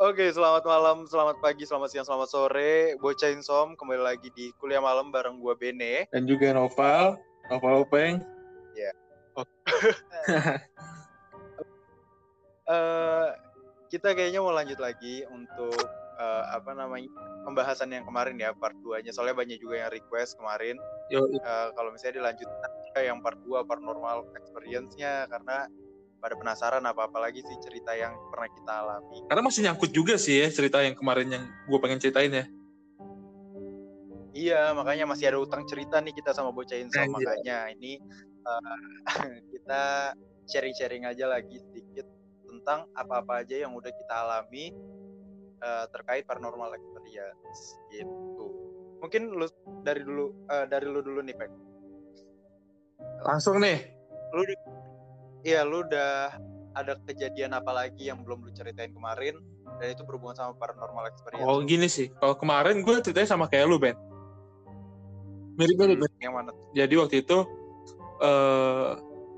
Oke, selamat malam, selamat pagi, selamat siang, selamat sore. Bocah Insom kembali lagi di kuliah malam bareng gua Bene. Dan juga Noval, Noval Openg. Ya. Eh, kita kayaknya mau lanjut lagi untuk eh, apa namanya pembahasan yang kemarin ya part 2-nya. Soalnya banyak juga yang request kemarin. Yo, Eh, kalau misalnya dilanjutkan yang part 2 paranormal experience-nya karena pada penasaran apa-apa lagi sih cerita yang pernah kita alami. karena masih nyangkut juga sih ya cerita yang kemarin yang gue pengen ceritain ya. Iya, makanya masih ada utang cerita nih kita sama Bocah Insom. Anjir. Makanya ini eh, kita sharing-sharing aja lagi sedikit tentang apa-apa aja yang udah kita alami eh, terkait paranormal experience gitu. Mungkin lu dari dulu eh, dari lu dulu nih, Pak. Langsung nih, Lu Iya, lu udah ada kejadian apa lagi yang belum lu ceritain kemarin dan itu berhubungan sama paranormal experience. oh gini sih. Kalau kemarin gue ceritanya sama kayak lu Ben. Mirip-mirip. Ben. Yang mana? Jadi waktu itu eh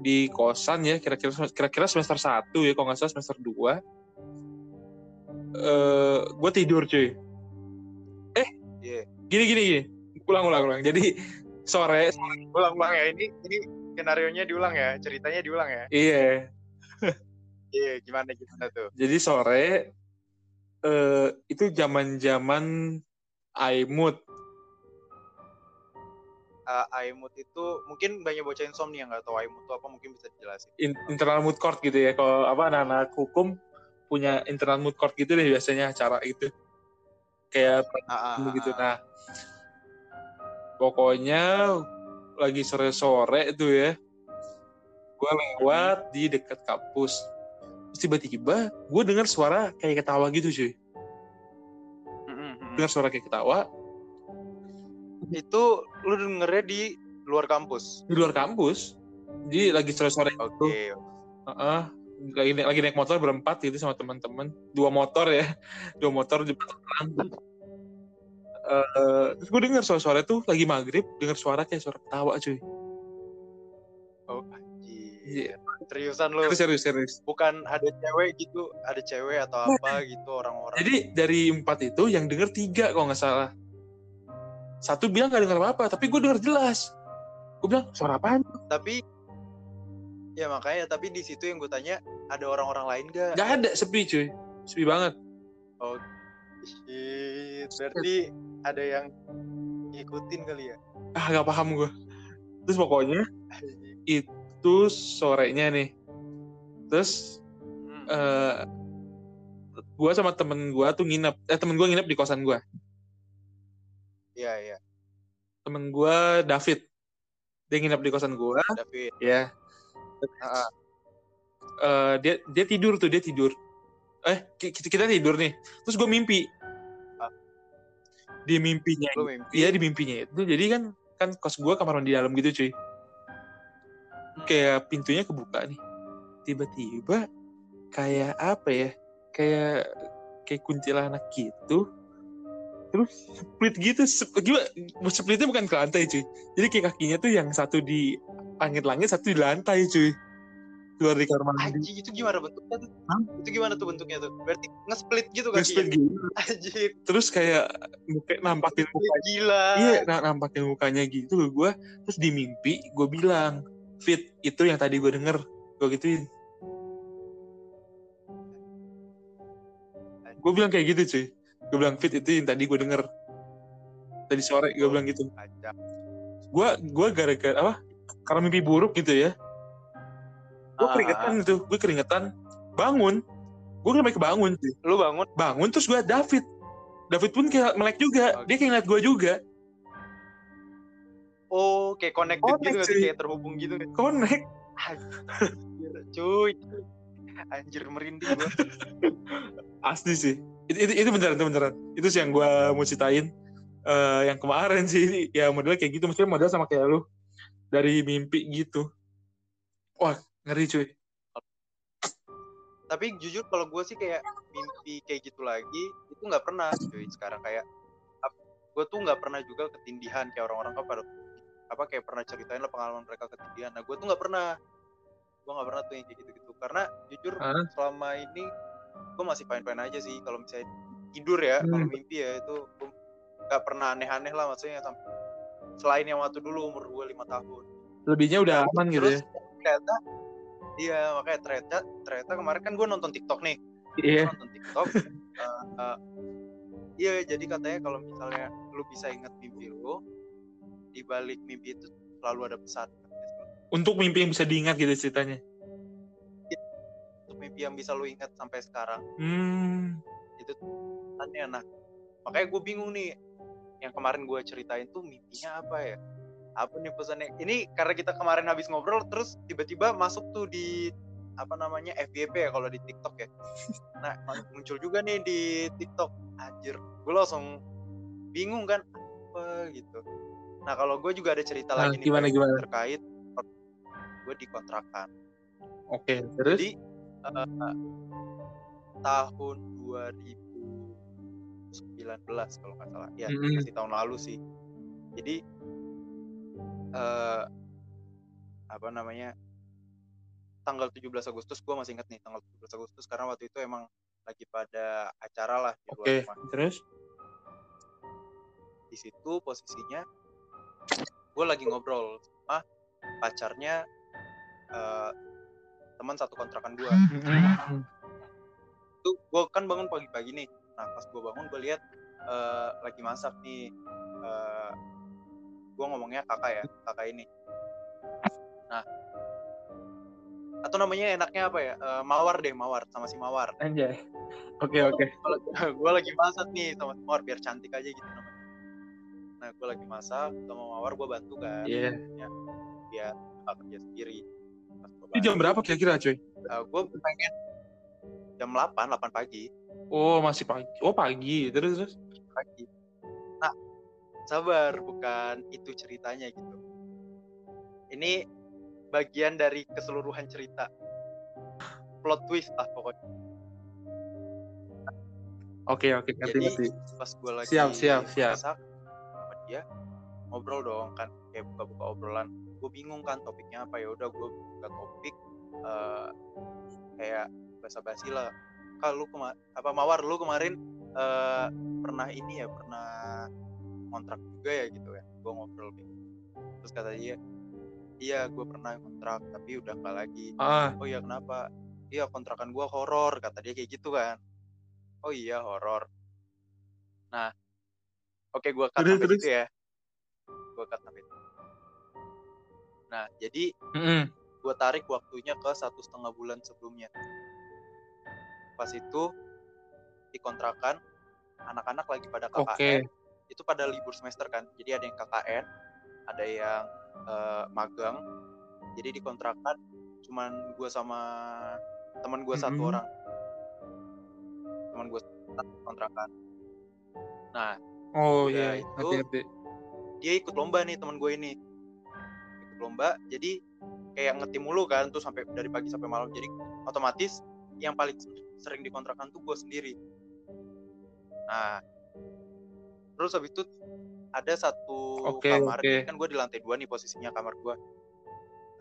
di kosan ya, kira-kira kira-kira semester 1 ya, kalau nggak salah semester 2. Eh gue tidur cuy. Iya. Gini gini gini. Ulang ulang ulang. Jadi sore Ulang-ulang ya ini ini skenario-nya diulang ya, ceritanya diulang ya. iya Iya, gimana gimana tuh? Jadi sore eh itu zaman-zaman iMood. uh, iMood itu mungkin banyak bocah insomnia nggak tahu iMood itu apa mungkin bisa dijelasin. In- internal mood court gitu ya. Kalau apa anak-anak hukum punya internal mood court gitu deh biasanya acara itu. Kayak Ah, ah, gitu. ah. Nah, pokoknya lagi sore-sore itu ya. Gue lewat di dekat kampus. Terus tiba-tiba gue dengar suara kayak ketawa gitu cuy. Mm, mm, mm. Dengar suara kayak ketawa Itu lu dengernya di luar kampus. di luar kampus. Jadi lagi sore-sore Oke. gitu. Heeh. lagi naik, lagi naik motor berempat gitu sama teman-teman dua motor ya dua motor di belakang Eh, terus gue denger suara-suara tuh lagi maghrib denger suara kayak suara ketawa cuy Oh, anjir. Iya. Seriusan lu? serius serius serius Bukan ada cewek gitu, ada cewek atau apa gitu orang-orang. jadi dari empat itu yang denger tiga kalau nggak salah satu bilang nggak denger apa-apa tapi gue denger jelas gue bilang suara apaan Tapi ya makanya tapi di situ yang gue tanya ada orang-orang lain gak? nggak ada sepi cuy sepi banget Shit, berarti ada yang ngikutin kali ya? ah nggak paham gue terus pokoknya itu sorenya nih terus Hmm. eh gue sama temen gue tuh nginep eh temen gue nginep di kosan gue Iya, iya. temen gue David dia nginep di kosan gue David. ya Ah, ah. Eh, dia dia tidur tuh dia tidur eh ki- kita, kita tidur nih terus gue mimpi. Di mimpinya Lu mimpi? iya di mimpinya itu. Jadi kan kan kos gue kamar mandi dalam gitu cuy. Kayak pintunya kebuka nih. Tiba-tiba kayak apa ya? Kayak kayak kuntilanak gitu. Terus split gitu. Gimana splitnya bukan ke lantai cuy. Jadi kayak kakinya tuh yang satu di langit-langit satu di lantai cuy keluar di kamar mandi. Anjing itu gimana bentuknya tuh? Hah? Itu gimana tuh bentuknya tuh? Berarti nge-split gitu kan? Nge-split gitu. Anjir, terus kayak muka nampakin mukanya. gila. iya nampakin mukanya gitu ke gue terus di mimpi gue bilang fit itu yang tadi gue denger. Gue gituin. Gue bilang kayak gitu cuy. Gue bilang fit itu yang tadi gue denger. Tadi sore gue bilang gitu. gue gue gara-gara apa karena mimpi buruk gitu ya gue Ah, keringetan gitu gue keringetan bangun gue sampai kebangun cuy Lu bangun? bangun terus gue David David pun kayak melek juga Oke. dia kayak ngeliat gue juga Oh, kayak connected Connect, gitu sih? cuy. Kayak terhubung gitu. connect Anjir, cuy. Anjir merinding gua. asli sih itu itu, itu beneran itu beneran itu sih yang gue mau ceritain Eh, yang kemarin sih ya modelnya kayak gitu maksudnya model sama kayak lu dari mimpi gitu wah ngeri cuy Tapi jujur kalau gue sih kayak mimpi kayak gitu lagi itu nggak pernah cuy sekarang kayak gue tuh nggak pernah juga ketindihan kayak orang-orang kan pada apa kayak pernah ceritain lah pengalaman mereka ketindihan. Nah gue tuh nggak pernah. gue nggak pernah tuh yang kayak gitu-gitu karena jujur Hah? selama ini gue masih fine-fine aja sih kalau misalnya tidur ya kalau Hmm. mimpi ya itu gue nggak pernah aneh-aneh lah maksudnya sampai selain yang waktu dulu umur gue lima tahun Lebihnya udah aman gitu terus ya. ternyata iya makanya ternyata ternyata kemarin kan gue nonton TikTok nih Iya. Gua nonton TikTok eh, eh, iya jadi katanya kalau misalnya lu bisa ingat mimpi lu di balik mimpi itu selalu ada pesan Untuk mimpi yang bisa diingat gitu ceritanya. untuk mimpi yang bisa lu ingat sampai sekarang Hmm. itu pesannya nah makanya gue bingung nih yang kemarin gue ceritain tuh mimpinya apa ya apa nih pesannya? Ini karena kita kemarin habis ngobrol terus tiba-tiba masuk tuh di apa namanya FYP ya kalau di TikTok ya. Nah muncul juga nih di TikTok. Anjir gue langsung bingung kan apa gitu. Nah kalau gue juga ada cerita Nah, lagi nih gimana, Pak, gimana? terkait gue dikontrakan. Oke, terus? jadi eh, tahun 2019 kalau nggak salah. Ya Mm-mm. masih tahun lalu sih. Jadi eh apa namanya tanggal 17 Agustus gue masih ingat nih tanggal 17 Agustus karena waktu itu emang lagi pada acara lah di luar Oke, rumah. terus? di situ posisinya gue lagi ngobrol sama pacarnya eh, teman satu kontrakan gue itu gue kan bangun pagi-pagi nih. Nah pas gue bangun gue lihat eh, lagi masak nih gue ngomongnya kakak ya kakak ini nah atau namanya enaknya apa ya Eh, mawar deh mawar sama si mawar Anjay. Oke, oke. gue lagi masak nih sama si mawar biar cantik aja gitu namanya nah gue lagi masak sama mawar gue bantu kan Iya. dia nggak kerja sendiri Ini jam berapa kira-kira, cuy? eh, gue pengen jam 8 8 pagi Oh, masih pagi. Oh, pagi. Terus, terus? pagi. Nah, sabar, bukan itu ceritanya gitu. Ini bagian dari keseluruhan cerita. Plot twist lah pokoknya. Oke, oke. Ngerti, Jadi ngerti. pas gue lagi Siap, siap, siap. masak sama dia ngobrol dong kan kayak buka-buka obrolan. Gue bingung kan topiknya apa ya udah gue buka topik eh, kayak basa-basi lah. Kalau lu kema- apa mawar lu kemarin eh, pernah ini ya pernah kontrak juga ya gitu ya. Gue ngobrol gitu. Terus kata dia, iya gue pernah kontrak tapi udah nggak lagi. Ah, Oh iya kenapa? Iya kontrakan gua horor kata dia kayak gitu kan. Oh iya horor. Nah, oke Terus, sampai terus. situ ya. Cut sampai situ. Nah jadi mm-mm. gua tarik waktunya ke satu setengah bulan sebelumnya. Pas itu di kontrakan anak-anak lagi pada KKN. Oke. Itu pada libur semester kan. Jadi ada yang KKN, ada yang eh, magang. Jadi di kontrakan cuman gua sama teman gua satu Mm-mm. orang. Teman satu kontrakan. Nah, Oh, Udah iya. itu. Ngerti, ngerti. dia ikut lomba nih teman gue ini. Ikut lomba, jadi kayak ngetim mulu kan tuh sampai dari pagi sampai malam. Jadi otomatis yang paling sering di kontrakan tuh gue sendiri. Nah, terus habis itu ada satu Oke, kamar. Jadi kan gue di lantai dua nih posisinya kamar gue.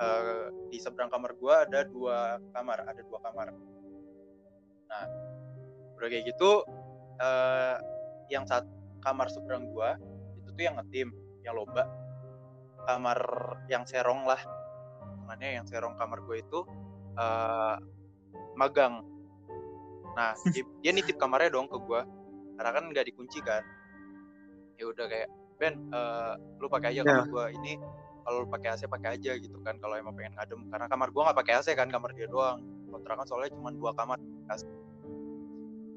Eh, di seberang kamar gue ada dua kamar, ada dua kamar. Nah, udah kayak gitu, eh, yang satu kamar seberang gue itu tuh yang ngetim, yang lomba. Kamar yang serong lah, mana yang serong kamar gue itu eh, magang. Nah, dia, dia nitip kamarnya dong ke gue, karena kan nggak dikunci kan. Ya udah kayak Ben, eh, lu pakai aja kamar gue ini. Kalau lu pakai AC pakai aja gitu kan. Kalau emang pengen ngadem, karena kamar gue nggak pakai AC kan, kamar dia doang. Kontrakan soalnya cuma dua kamar. AC.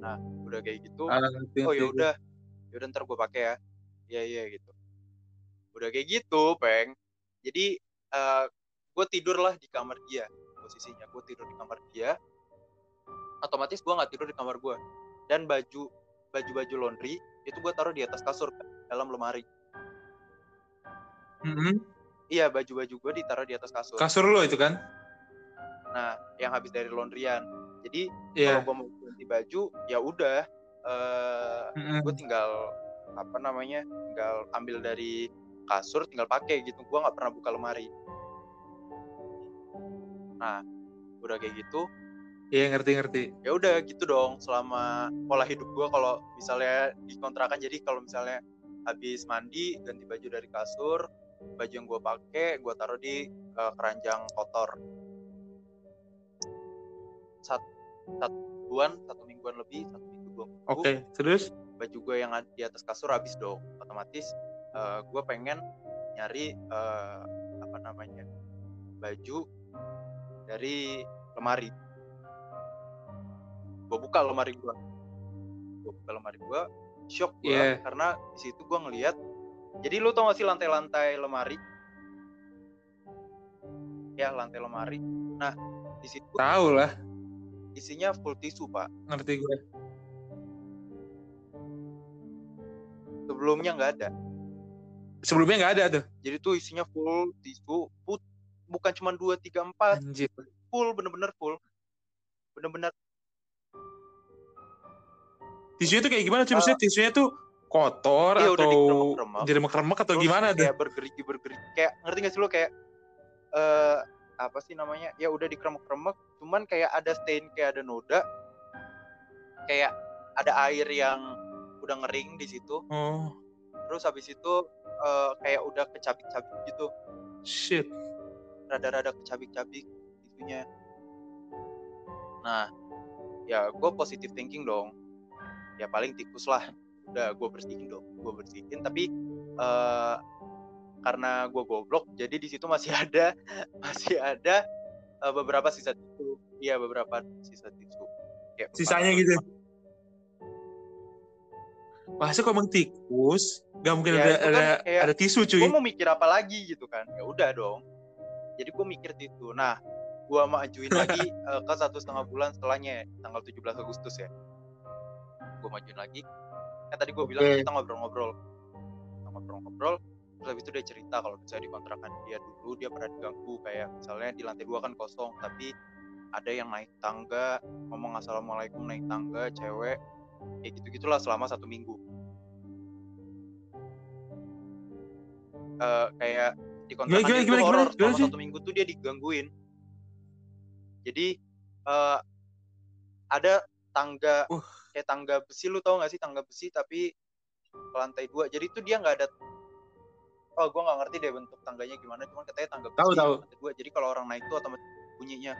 Nah, udah kayak gitu. Ah, Oh ya udah, ya udah ntar gue pakai ya. Iya iya gitu. Udah kayak gitu, peng. Jadi eh gue tidur lah di kamar dia posisinya. Gue tidur di kamar dia. Otomatis gue nggak tidur di kamar gue. Dan baju baju baju laundry itu gue taruh di atas kasur dalam lemari. Mm-mm. Iya baju baju gue ditaruh di atas kasur. Kasur lo itu kan? Nah yang habis dari laundryan. Jadi Iya. kalau gue mau ganti baju ya udah. eh Mm-mm. gue tinggal apa namanya tinggal ambil dari kasur tinggal pakai gitu gue nggak pernah buka lemari nah udah kayak gitu Iya ngerti-ngerti. ya udah gitu dong selama pola hidup gua kalau misalnya di kontrakan jadi kalau misalnya habis mandi ganti baju dari kasur baju yang gua pakai gua taruh di eh, keranjang kotor. Satu satuan satu mingguan lebih satu minggu dua minggu Oke, terus? baju gue yang di atas kasur habis dong otomatis eh, gue pengen nyari eh, apa namanya baju dari lemari. Gue buka lemari gue gue buka lemari gue shock gue Iya. karena di situ gue ngelihat jadi lu tau gak sih lantai-lantai lemari? Ya lantai lemari. Nah di situ Tahu lah, isinya full tisu pak. Ngerti gue. sebelumnya nggak ada. Sebelumnya nggak ada tuh. jadi tuh isinya full tisu put bukan cuma dua tiga empat. Full bener-bener full. Bener-bener Tisunya tuh kayak gimana? sih? Maksudnya tisunya tuh kotor Iya, atau jadi remek atau terus gimana tuh? kayak bergerigi bergerigi. Kayak ngerti gak sih lo? Kayak eh apa sih namanya? Ya udah dikeremek-keremek cuman kayak ada stain kayak ada noda. Kayak ada air yang udah ngering di situ. Oh, terus habis itu eh, kayak udah kecabik-cabik gitu. Shit. rada-rada kecabik-cabik itunya. Nah ya gue positive thinking dong ya paling tikus lah. Udah gue bersihin dong gue bersihin. Tapi eh karena gue goblok jadi di situ masih ada masih ada eh, beberapa sisa tisu. Iya beberapa sisa tisu. Kayak Sisanya gitu? Masa kok emang tikus? Gak mungkin Ya, ada, kan ada, kayak- ada tisu gue cuy. mau mikir apa lagi gitu kan. Ya udah dong. Jadi gue mikir itu nah gue majuin lagi eh, ke satu setengah bulan setelahnya tanggal 17 Agustus ya gue majuin lagi. Kan tadi gue bilang kita ngobrol-ngobrol. Kita ngobrol-ngobrol terus habis itu dia cerita kalau misalnya di kontrakan dia dulu dia pernah diganggu kayak misalnya di lantai dua kan kosong tapi ada yang naik tangga ngomong assalamualaikum naik tangga cewek kayak gitu gitulah selama satu minggu. Eh, kayak di kontrakan gimana, dia tuh gimana, gimana selama satu minggu tuh dia digangguin. Jadi eh ada tangga Uh. Kayak tangga besi lu tau gak sih tangga besi tapi ke lantai dua. Jadi itu dia nggak ada oh gue nggak ngerti deh bentuk tangganya gimana cuman katanya tangga besi Tahu, tahu. lantai dua. Jadi kalau orang naik tuh otomatis bunyinya.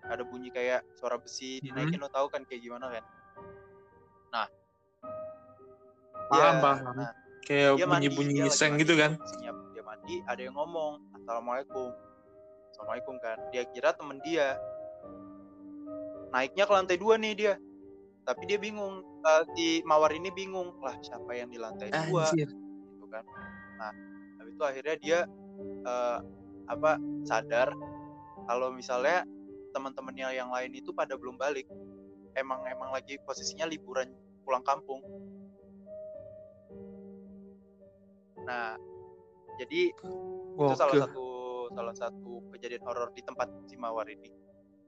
Ada bunyi kayak suara besi dinaikin lo tau kan kayak gimana kan? Paham, Ya, paham. nah, Kayak dia lagi seng gitu kan. posisinya dia mandi ada yang ngomong assalamualaikum. Assalamualaikum kan. Dia kira temen dia. Naiknya ke lantai dua nih dia tapi dia bingung Eh, si mawar ini bingung lah siapa yang di lantai dua? Anjir. gitu kan. Nah habis itu akhirnya dia eh, apa sadar kalau misalnya teman-temannya yang lain itu pada belum balik. Emang emang lagi posisinya liburan pulang kampung. Nah jadi itu salah Gokil. satu salah satu kejadian horor di tempat si mawar ini.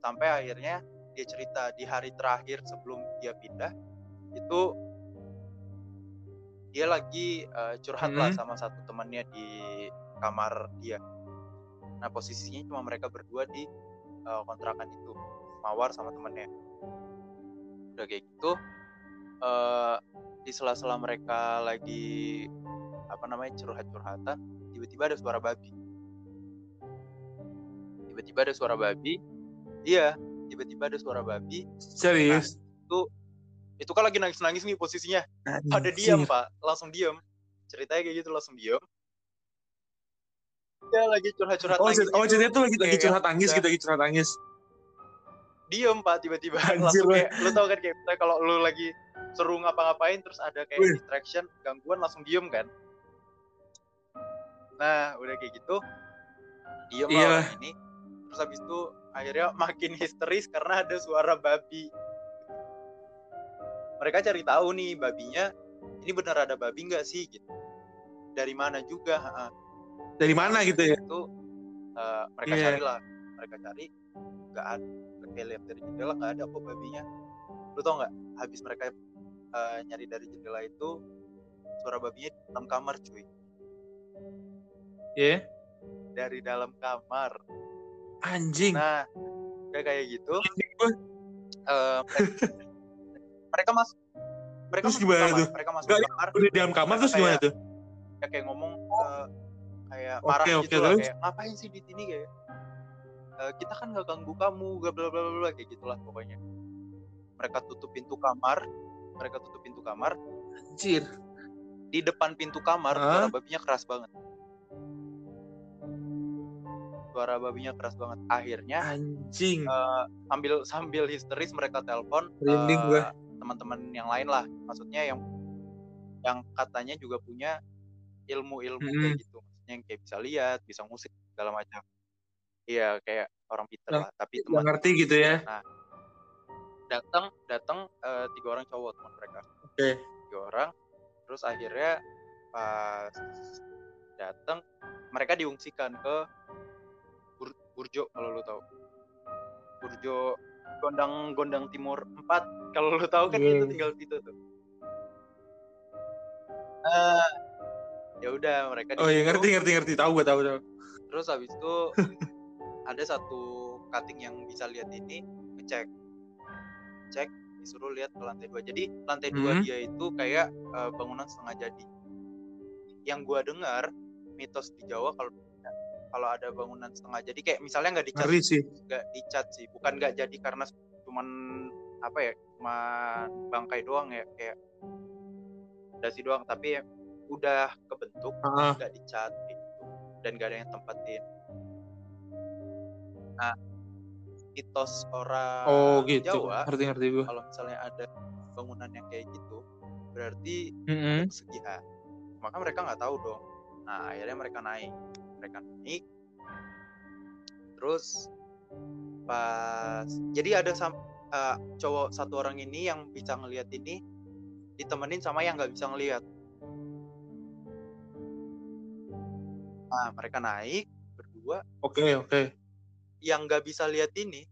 Sampai akhirnya dia cerita di hari terakhir sebelum dia pindah itu dia lagi eh, curhat lah Hmm. sama satu temannya di kamar dia. Nah posisinya cuma mereka berdua di eh, kontrakan itu mawar sama temannya. Udah kayak gitu eh di sela-sela mereka lagi apa namanya curhat-curhatan tiba-tiba ada suara babi. Tiba-tiba ada suara babi iya tiba-tiba ada suara babi Serius. itu kan lagi nangis-nangis nih posisinya pada Anjir. diam pak langsung diam ceritanya kayak gitu langsung diam dia lagi curhat-curhat Oh, nangis oh gitu. ceritanya tuh lagi lagi Kayak curhat tangis udah gitu, lagi curhat tangis. diem pak tiba-tiba langsung kayak lu tau kan kayak kalau lu lagi seru ngapa-ngapain terus ada kayak Wih. distraction gangguan langsung diem kan nah udah kayak gitu diem Iya. lah ini terus habis itu akhirnya makin histeris karena ada suara babi mereka cari tahu nih babinya ini bener ada babi nggak sih gitu dari mana juga ha-ha. Dari mana gitu ya? itu eh, mereka Iya. cari lah mereka cari nggak ada kayak lihat dari jendela nggak ada kok babinya lu tau nggak habis mereka eh, nyari dari jendela itu suara babinya di dalam kamar cuy Ya. dari dalam kamar Anjing. nah kayak kayak gitu. Eh, mereka masuk mereka Terus masuk gimana kamar, tuh? mereka masuk Nggak, kamar udah di dalam kamar terus gimana tuh kayak, kayak ngomong eh, kayak marah oke, gitu lah terus? kayak ngapain sih di sini kayak "Eh, kita kan nggak ganggu kamu gak bla bla bla bla," kayak gitulah pokoknya mereka tutup pintu kamar mereka tutup pintu kamar anjir di depan pintu kamar Hah? suara babinya keras banget suara babinya keras banget. Akhirnya anjing. eh, sambil sambil histeris mereka telepon gua. teman-teman yang lain lah. Maksudnya yang yang katanya juga punya ilmu-ilmu kayak Mm-mm. gitu. Maksudnya yang kayak bisa lihat bisa musik segala macam. Iya kayak orang pinter lah. Tapi teman ngerti gitu ya. Datang datang eh, tiga orang cowok teman mereka. Oke. Tiga orang terus akhirnya pas datang mereka diungsikan ke Burjo kalau lu tahu. Burjo Gondang Gondang Timur 4 kalau lu tahu kan Iya. itu tinggal situ tuh. Eh, ya udah mereka oh iya situ. ngerti ngerti ngerti. Tahu gua tahu tahu terus habis itu ada satu cutting yang bisa lihat ini ngecek. Cek disuruh lihat ke lantai dua. Jadi lantai dua Hmm. dia itu kayak eh, bangunan setengah jadi. Yang gua dengar mitos di Jawa kalau kalau ada bangunan setengah. Jadi kayak misalnya nggak dicat ngeri sih. nggak dicat sih. Bukan nggak jadi karena cuman apa ya cuma bangkai doang ya kayak dasi doang. Tapi ya udah kebentuk nggak dicat gitu. Dan gak ada yang tempatin. Nah mitos orang oh gitu. Jawa ngerti ngerti gua. kalau misalnya ada bangunan yang kayak gitu berarti Mm-mm. pesugihan maka mereka nggak tahu dong. Nah akhirnya mereka naik mereka naik. Terus pas jadi ada sam eh, cowok satu orang ini yang bisa ngelihat ini ditemenin sama yang nggak bisa ngelihat nah mereka naik berdua. Oke oke. Yang nggak bisa lihat ini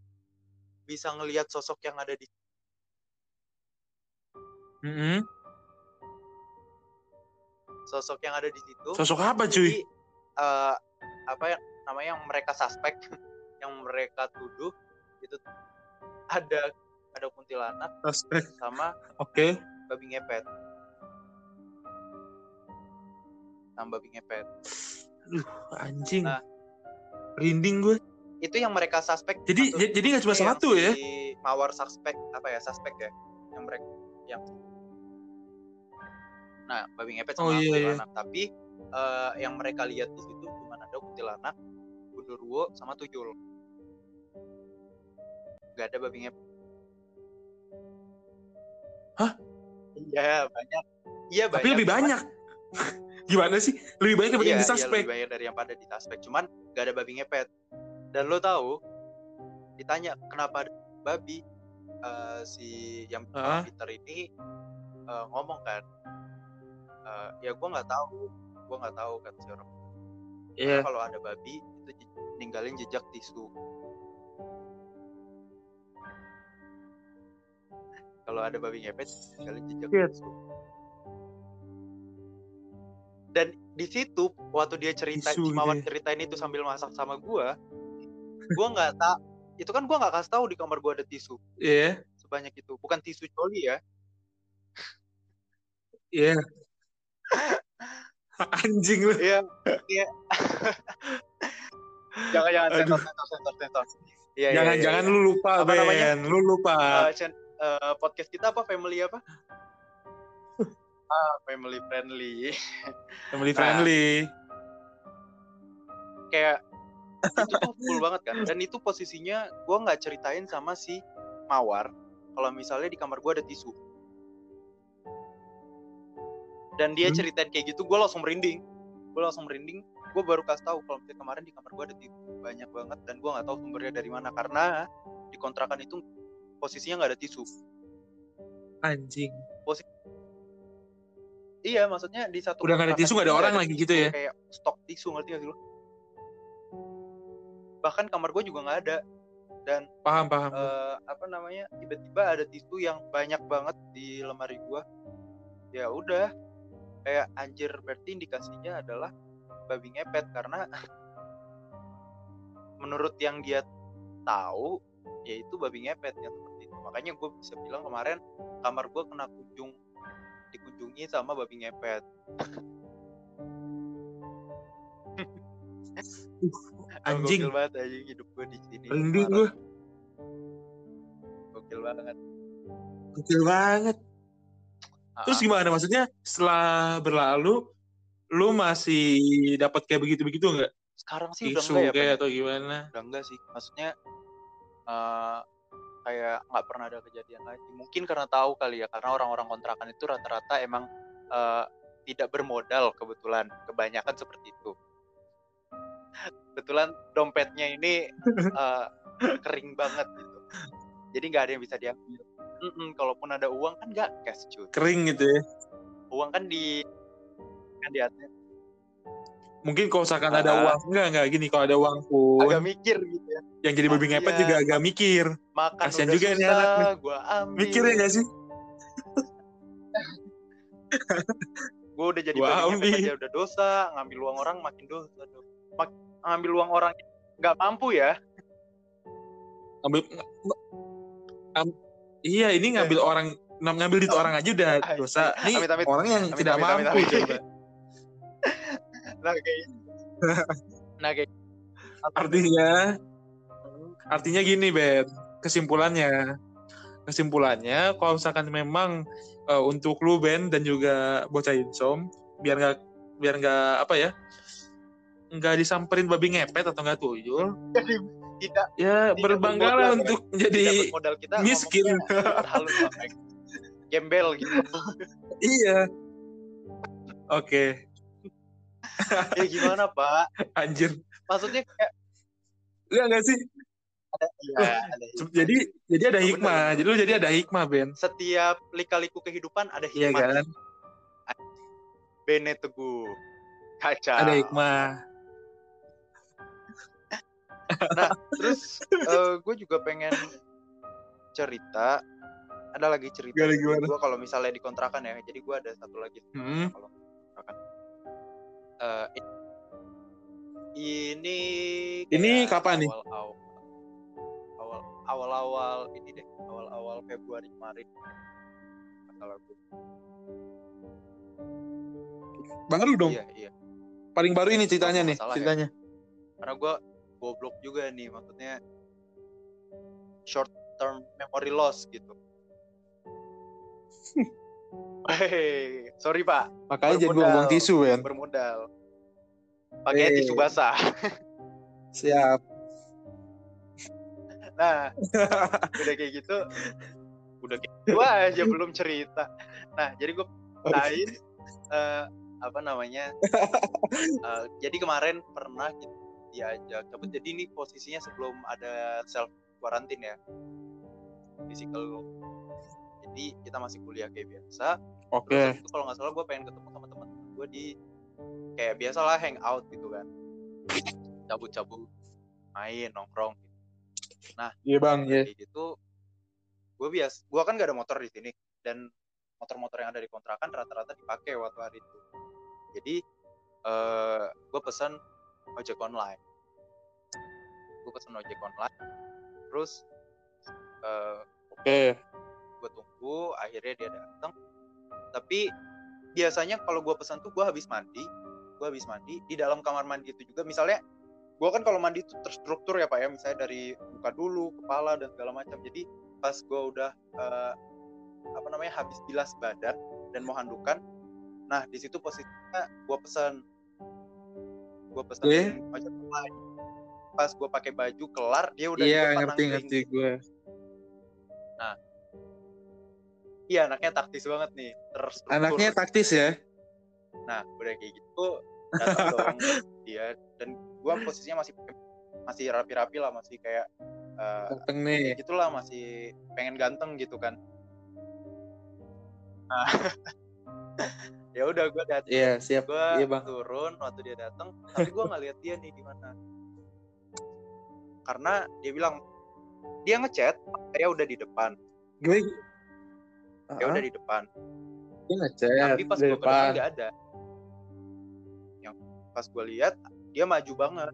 bisa ngelihat sosok yang ada di Mm-mm. sosok yang ada di situ. Sosok apa Jadi eh, apa ya namanya yang mereka suspek, yang mereka tuduh itu ada ada kuntilanak Suspek. sama oke babi ngepet. Sama babi ngepet. anjing Nah. rinding gue Itu yang mereka suspek. jadi j- jadi nggak cuma yang satu ya si Mawar suspek apa ya suspek ya yang mereka yang Nah, babi ngepet sama Oh, iya, iya. Tapi eh, yang mereka lihat di situ cuma ada kuntilanak, gundurwo sama tuyul. Gak ada babi ngepet. Hah? Iya, banyak. Iya, banyak. tapi lebih cuman- banyak gimana sih lebih banyak daripada Iya, yang di iya, suspek lebih banyak dari yang pada di suspek. Cuman gak ada babi ngepet. Dan lo tahu, ditanya kenapa ada babi, eh, si yang Ah. Peter ini eh, ngomong kan, eh, ya gue nggak tahu, gue nggak tahu kata si orang. Iya. Karena kalau ada babi itu ninggalin jejak tisu. Kalau ada babi ngepet, ninggalin jejak Shit. tisu. Dan di situ waktu dia cerita, Tisu Cimawan ya. ceritain itu sambil masak sama gua, gua nggak tak, itu kan gua nggak kasih tahu di kamar gua ada tisu iya sebanyak itu, bukan tisu coli ya. iya anjing lu Iya, iya. jangan jangan Aduh. Iya, iya, jangan iya, jangan iya. lu lupa Apa namanya? Ben lu lupa Eh, chen- eh, podcast kita apa family apa? ah, family friendly. family Nah. friendly Kayak itu tuh full banget kan. Dan itu posisinya gua nggak ceritain sama si Mawar kalau misalnya di kamar gua ada tisu. Dan dia Hmm. ceritain kayak gitu, gua langsung merinding. Gua langsung merinding. Gue baru kasih tahu kalau misalnya kemarin di kamar gua ada tisu banyak banget dan gua nggak tahu sumbernya dari mana karena di kontrakan itu posisinya nggak ada tisu. anjing Iya, maksudnya di satu Udah nggak ada tisu, nggak ada orang nggak lagi tisu, gitu ya? Kayak stok tisu ngerti gak sih lu? Bahkan kamar gue juga nggak ada. Dan paham paham eh, apa namanya tiba-tiba ada tisu yang banyak banget di lemari gua. Ya udah, kayak anjir berarti indikasinya adalah babi ngepet karena menurut yang dia tahu ya itu babi ngepetnya seperti itu makanya gue bisa bilang kemarin kamar gue kena kunjung dikunjungi sama babi ngepet Anjing. gokil banget aja hidup gue di sini Merinding gue. gokil banget Kecil banget. Terus Ah, gimana? Maksudnya setelah berlalu lu masih dapat kayak begitu-begitu nggak? sekarang sih udah Isu enggak ya kayak Pen? atau gimana? udah enggak sih. Maksudnya eh kayak nggak pernah ada kejadian lagi. Mungkin karena tahu kali ya karena orang-orang kontrakan itu rata-rata emang eh, tidak bermodal kebetulan. Kebanyakan seperti itu. Kebetulan dompetnya ini eh, kering banget gitu. Jadi nggak ada yang bisa diambil Mm-mm, kalaupun ada uang kan nggak cash cuy Kering gitu ya. uang kan di kan di ATM Mungkin kalau misalkan ada uang enggak enggak gini kalau ada uang pun agak mikir gitu ya yang jadi babi ngepet juga agak mikir. makan Kasian juga nih susah anak nih. gua ambil Mikir ya gak sih? gue udah jadi Gua babi ngepet ambil. aja udah dosa ngambil uang orang makin dosa Mak- ngambil uang orang nggak mampu ya Ngambil am- Iya, ini ngambil orang nam- ngambil duit orang aja udah dosa. Nih amit, amit. orang yang Amit, tidak amit, amit, mampu amit. coba. nah kayak nah kayak Artinya artinya gini, Ben. Kesimpulannya kesimpulannya kalau misalkan memang eh, untuk lu Ben dan juga bocah insom biar nggak biar nggak apa ya nggak disamperin babi ngepet atau nggak tuyul tidak ya Tidak berbanggalah untuk menjadi bermodal kita miskin. halus gembel gitu. Iya. Oke. Ya gimana pak? Anjir. Maksudnya kayak Enggak nggak sih. Ya, ada hikmah. jadi jadi ada Oh, hikmah. Bener. jadi lu jadi ada hikmah Ben. Setiap lika-liku kehidupan ada iya hikmah. kan? Bene Teguh. Kaca. Ada hikmah terus gue juga pengen cerita. Ada lagi cerita gue kalau misalnya di kontrakan ya. Jadi gue ada satu lagi. Hmm. kalau kontrakan. Eh, i- ini Ini kapan nih? awal awal awal awal ini deh. Awal awal Februari kemarin. Masalah gue baru dong. Iya iya. Paling baru ini ceritanya nih ya? ceritanya. Karena gue goblok juga nih maksudnya short term memory loss gitu Hei, sorry pak, makanya jadi Bermodal. buang tisu Ben bermodal. Pakai Eh. tisu basah. siap Nah, udah kayak gitu, udah kayak gitu aja belum cerita. Nah, jadi gue lain eh, apa namanya? eh, jadi kemarin pernah gitu diajak cabut. Jadi ini posisinya sebelum ada self quarantine ya, physical. Jadi kita masih kuliah kayak biasa. oke Terus itu kalau nggak salah gue pengen ketemu sama teman gue di kayak biasalah hangout gitu kan cabut-cabut main nongkrong gitu. iya bang ya kayak gitu gue bias gue kan gak ada motor di sini dan motor-motor yang ada di kontrakan rata-rata dipakai waktu hari itu jadi eh gue pesan ojek online. Gue pesan ojek online terus eh oke. gue tunggu akhirnya dia datang tapi biasanya kalau gue pesan tuh gue habis mandi gue habis mandi di dalam kamar mandi itu juga. Misalnya gue kan kalau mandi itu terstruktur ya pak ya. Misalnya dari muka dulu kepala dan segala macam. Jadi pas gue udah eh, apa namanya habis bilas badan dan mau handukan nah di situ posisinya gue pesan gue pesan Oke. ojek online pas gue pakai baju kelar dia udah iya depan ngerti ngerti gue iya anaknya taktis banget nih terstruktur. Anaknya taktis ya? Nah, udah kayak gitu datang dong. Dia dan gua posisinya masih masih rapi-rapi lah, masih kayak dateng nih. gitulah masih pengen ganteng gitu kan. Nah, ya udah gua datang, iya siap. Gua iya bang. turun waktu dia datang, tapi gua nggak lihat dia nih di mana. Karena dia bilang dia ngechat, saya udah di depan, gue saya udah di depan. dia ngechat tapi pas gue depan. nggak ada. Yang pas gue lihat dia maju banget.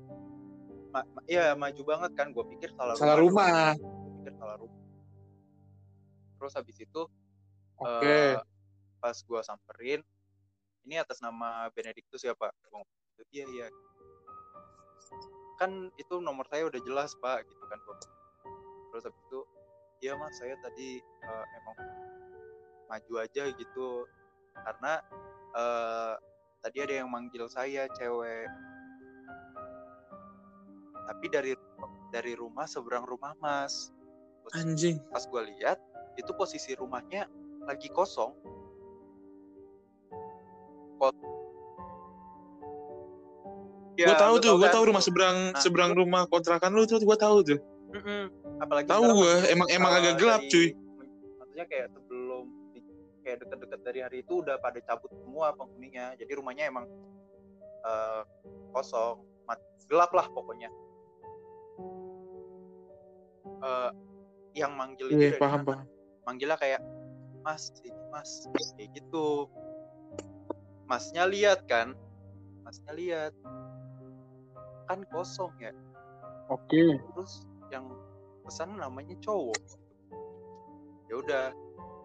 Ma- ma- iya maju banget kan gue pikir salah, salah rumah. parkir salah rumah. Terus habis itu Oke. eh, pas gua samperin ini atas nama Benedictus ya pak? Gua ngomong, iya iya. Kan itu nomor saya udah jelas pak gitu kan gua. terus habis itu iya mas saya tadi eh, emang maju aja gitu karena eh, tadi ada yang manggil saya cewek. Tapi dari dari rumah seberang rumah mas. Terus Anjing. pas gue lihat itu posisi rumahnya lagi kosong Kos Gua tahu lu tuh, gua kan? tahu rumah seberang Nah, seberang itu- rumah kontrakan lu tuh gua tahu tuh. Apalagi Tahu gua, masih, emang emang uh, agak gelap, dari- cuy. maksudnya kayak sebelum kayak deket-deket dari hari itu udah pada cabut semua penghuninya jadi rumahnya emang uh, kosong mat- gelap lah pokoknya Uh, yang manggil itu Iya, paham, paham. manggilnya kayak mas ini mas kayak gitu masnya lihat kan? Masnya lihat. Kan kosong ya? Oke. terus yang pesan namanya cowok. Ya udah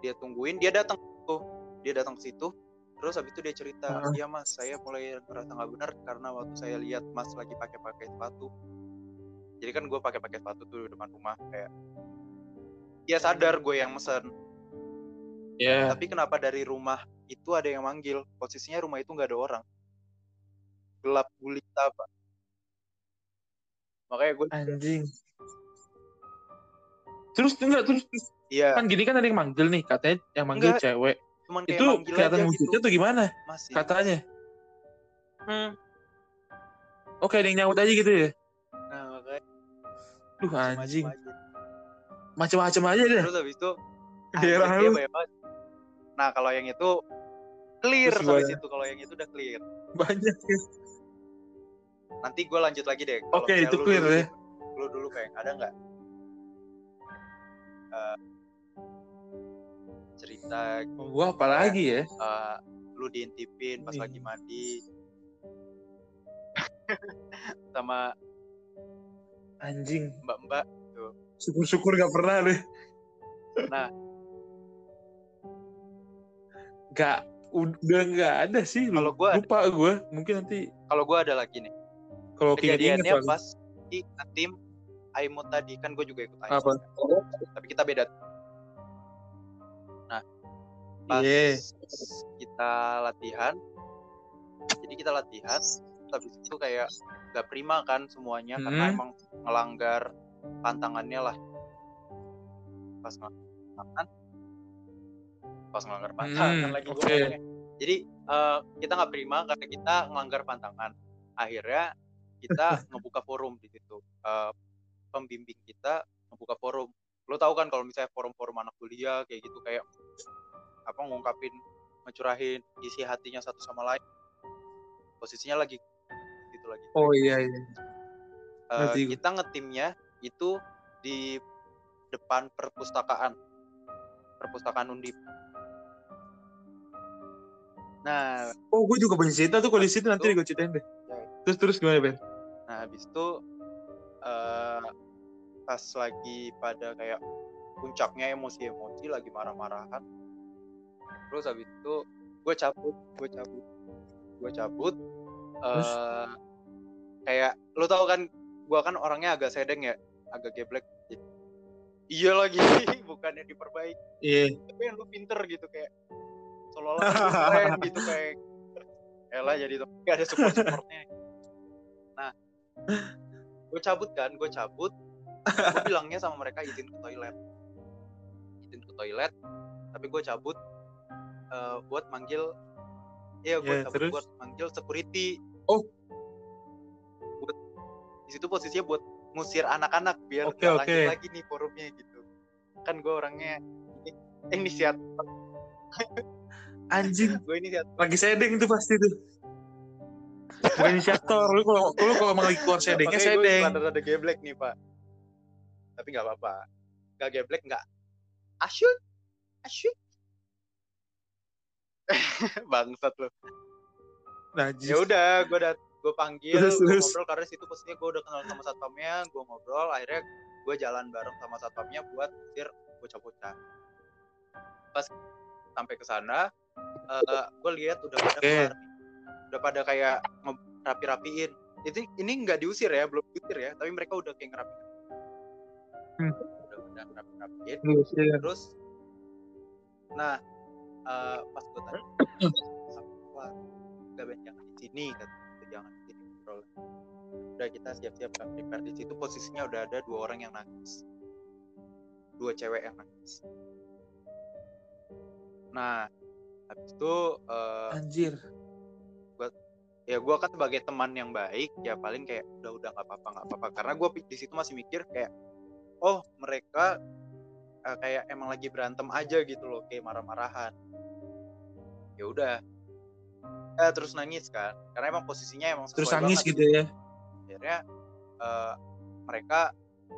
dia tungguin dia datang tuh dia datang ke situ terus habis itu dia cerita Heeh. iya mas saya mulai ngerasa nggak benar karena waktu saya lihat mas lagi pakai pakai sepatu. Jadi kan gue pakai pakai sepatu tuh di depan rumah kayak dia sadar gue yang mesen. Ya. tapi kenapa dari rumah itu ada yang manggil posisinya rumah itu nggak ada orang gelap gulita pak makanya gue Anjing. Terus enggak terus terus. iya kan gini kan ada yang manggil nih katanya yang manggil Enggak. cewek. cuman Itu manggil kelihatan wujudnya gitu tuh gimana masih katanya? Hmm. Oke, ada yang nyaut aja gitu ya. nah makanya Duh anjing. aja. Macem-macem aja deh. terus habis itu Daerah dia lu. banyak banget. Nah kalau yang itu clear Terus sampai situ kalau yang itu udah clear Banyak ya. nanti gue lanjut lagi deh Oke, misalnya itu lu clear dulu ya. lu dulu kayak ada nggak Eh, cerita Gua apa lagi ya? eh, lu diintipin pas lagi mandi sama Anjing. mbak-mbak Syukur-syukur gak pernah deh. Nah. Gak, udah gak ada sih. Kalau gua. Lupa gue. Mungkin nanti kalau gue ada lagi nih kalau kejadiannya pas di tim Aimut tadi kan gue juga ikut Apa? tapi kita beda nah pas Iya. kita latihan jadi kita latihan habis itu kayak gak prima kan semuanya karena Hmm. emang ngelanggar pantangannya lah pas ngelanggar pantangan pas ngelanggar pantangan Hmm, lagi gua oke. ngomongnya. jadi eh, kita nggak prima karena kita ngelanggar pantangan akhirnya kita ngebuka forum di situ Eh, pembimbing kita ngebuka forum lo tahu kan kalau misalnya forum-forum anak kuliah kayak gitu kayak apa ngungkapin ngecurahin isi hatinya satu sama lain posisinya lagi gitu lagi Oh iya iya. Gua. kita ngetimnya itu di depan perpustakaan perpustakaan undip nah Oh gue juga punya cerita tuh kalau di situ nanti gue ceritain deh. Ya. Terus terus gimana Ben? nah habis itu eh pas lagi pada kayak puncaknya emosi-emosi lagi marah-marahan terus habis itu gue cabut gue cabut gue cabut Terus? eh kayak lo tau kan gue kan orangnya agak sedeng ya agak geblek iya lagi bukannya diperbaiki Iya. tapi yang lu pinter gitu kayak seolah-olah kan keren gitu kayak Elah jadi tuh gak ada support supportnya nah gue cabut kan gue cabut gue bilangnya sama mereka izin ke toilet izin ke toilet tapi gue cabut eh, buat manggil Iya, gue Ya, cabut terus? buat manggil security. Oh. Buat di situ posisinya buat ngusir anak-anak biar Oke, nggak oke. lanjut lagi nih forumnya gitu. Kan gue orangnya inisiatif, Anjing. gue inisiatif. Lagi sedeng tuh pasti tuh. Bukan inisiator. Lu kalau lu kalau emang lagi keluar sedengnya sedeng. rada-rada geblek nih pak. Tapi nggak apa-apa. Gak geblek nggak. Asyik, asyik. Bangsat lo. Najis. Ya udah, gue udah gue panggil, Terus, gue terus. ngobrol karena situ posisinya gue udah kenal sama satpamnya, gue ngobrol, akhirnya gue jalan bareng sama satpamnya buat usir bocah-bocah pas sampai ke sana uh, gue lihat udah pada kelar. Nih. udah pada kayak rapi-rapiin. Itu ini nggak diusir ya belum diusir ya tapi mereka udah kayak ngerapiin. Hmm. udah udah rapi-rapiin Terus, terus nah eh, pas gue tanya apa gak banyak di sini kata jangan di sini ngobrol udah kita siap-siap kan prepare. Di situ posisinya udah ada dua orang yang nangis. Dua cewek yang nangis. Nah habis itu eh, Anjir. ya gue kan sebagai teman yang baik ya paling kayak udah udah nggak apa-apa nggak apa-apa karena gue di situ masih mikir kayak oh mereka eh, kayak emang lagi berantem aja gitu loh kayak marah-marahan ya udah Eh, terus nangis kan karena emang posisinya emang Terus nangis banget gitu ya. akhirnya eh, mereka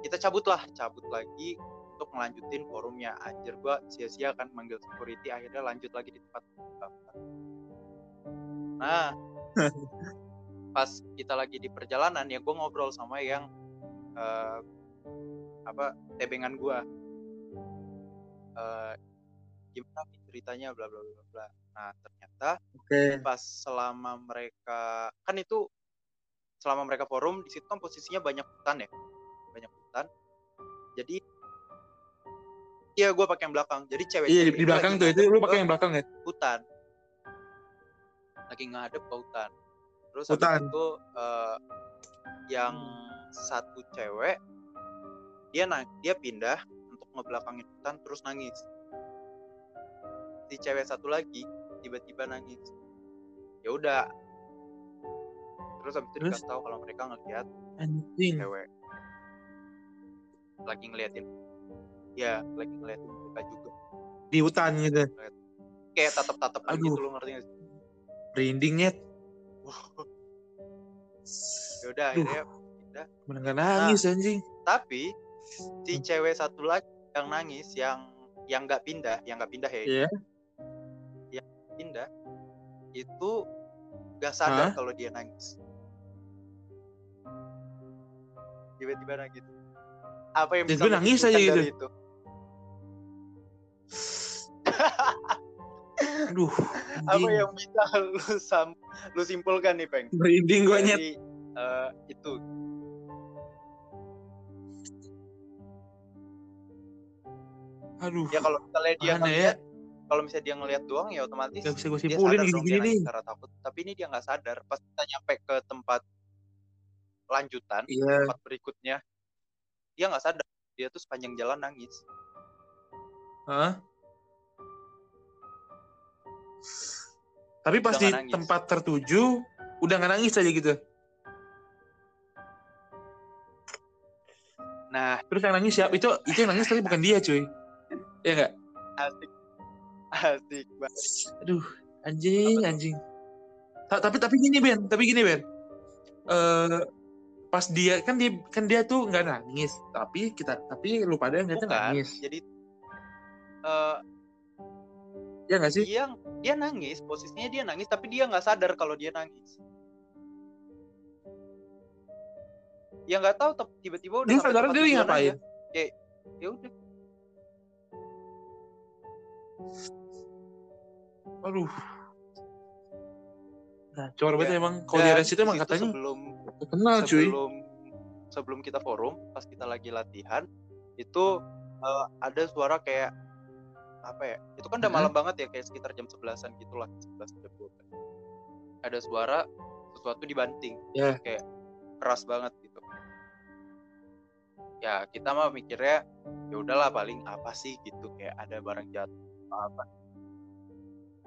kita cabut lah cabut lagi untuk melanjutin forumnya. Anjir gua sia-sia kan manggil security akhirnya lanjut lagi di tempat nah pas kita lagi di perjalanan ya gue ngobrol sama yang eh, apa tebengan gua. Eh, gimana ceritanya bla bla bla bla. Nah ternyata Oke. pas selama mereka kan itu selama mereka forum di situ kan posisinya banyak hutan ya? Banyak hutan iya gue pakai yang belakang. Jadi cewek Iya di, belakang tuh itu lu pakai yang belakang ya? hutan. Lagi ngadep ke hutan. Terus Hutan. itu eh, yang satu cewek dia na dia pindah untuk ngebelakangin hutan terus nangis. Si cewek satu lagi tiba-tiba nangis. Ya udah. Terus habis itu dikasih tahu kalau mereka ngeliat Anjing. cewek. Lagi ngeliatin ya lagi ngeliatin mereka juga Di hutan gitu. kayak tatap-tatapan Aduh. gitu lo ngerti gak sih Merinding nyet. ya udah Aduh. akhirnya pindah Bener nggak nangis anjing. tapi si cewek satu lagi yang nangis yang yang nggak pindah yang nggak pindah ya Iya. yang pindah itu gak sadar kalau dia nangis tiba-tiba nangis apa yang bisa nangis aja gitu? itu Aduh. apa yang bisa lu sam lu simpulkan nih peng Merinding gua nyet. eh, itu Aduh. ya kalau misalnya dia Aneh ya. ngeliat kalau misalnya dia ngeliat doang ya otomatis Gak bisa gue dia simpulin sadar dong gini-gini dia nih. takut tapi ini dia nggak sadar pas kita nyampe ke tempat lanjutan Iya. tempat berikutnya dia nggak sadar dia tuh sepanjang jalan nangis Hah? Tapi pas Udah di nggak tempat tertuju udah nggak nangis aja gitu. nah Terus yang nangis siapa? Itu itu yang nangis tapi bukan dia cuy. Iya nggak? asik asik banget Aduh, anjing, anjing. Ta- tapi tapi gini Ben, tapi gini Ben. Eh pas dia kan dia kan dia tuh nggak nangis, tapi kita tapi lu pada ngeliatnya bukan nangis. jadi eh Ya nggak sih? dia dia nangis posisinya dia nangis tapi dia nggak sadar kalau dia nangis ya nggak tahu tiba-tiba udah Dia sadar dia ngapain? kayak ya udah Aduh. Nah, banget Ya, emang kalau di RS itu emang katanya sebelum terkenal cuy. sebelum sebelum kita forum pas kita lagi latihan itu eh, ada suara kayak apa ya itu kan udah malam banget ya kayak sekitar jam 11-an gitulah 11 jam 12 ada suara sesuatu dibanting Ya. kayak keras banget gitu ya kita mah mikirnya ya udahlah paling apa sih gitu kayak ada barang jatuh apa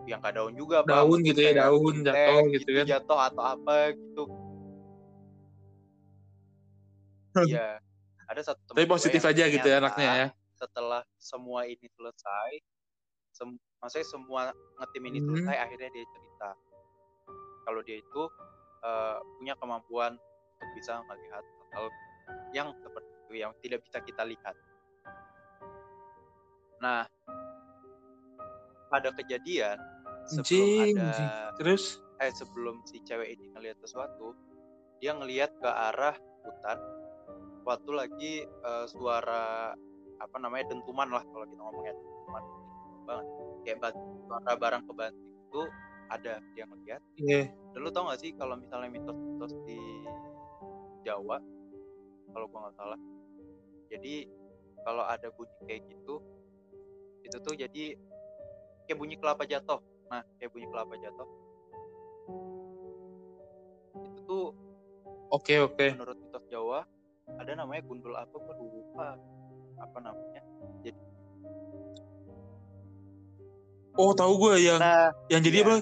yang gak daun juga. Daun Mungkin gitu ya, daun jatuh teh gitu kan. jatuh atau apa gitu Iya, ada satu Tapi positif aja gitu ya anaknya ya. Setelah semua ini selesai, sem- maksudnya semua ngetim ini Hmm. selesai, akhirnya dia cerita kalau dia itu eh, punya kemampuan untuk bisa melihat hal yang seperti itu yang tidak bisa kita lihat. Nah, pada kejadian sebelum Anjing, ada. Terus eh sebelum si cewek ini ngelihat sesuatu dia ngelihat ke arah hutan waktu lagi eh, suara apa namanya dentuman lah kalau kita ngomongnya dentuman banget. Kayak suara barang kebanting itu ada yang lihat. Dan lu tau gak sih kalau misalnya mitos-mitos di Jawa kalau gua nggak salah. Jadi kalau ada bunyi kayak gitu itu tuh jadi kayak bunyi kelapa jatuh. Nah kayak bunyi kelapa jatuh. Itu tuh Oke oke. menurut mitos Jawa ada namanya gundul apa gua lupa apa namanya Oh tahu gue yang nah yang jadi iya. apa?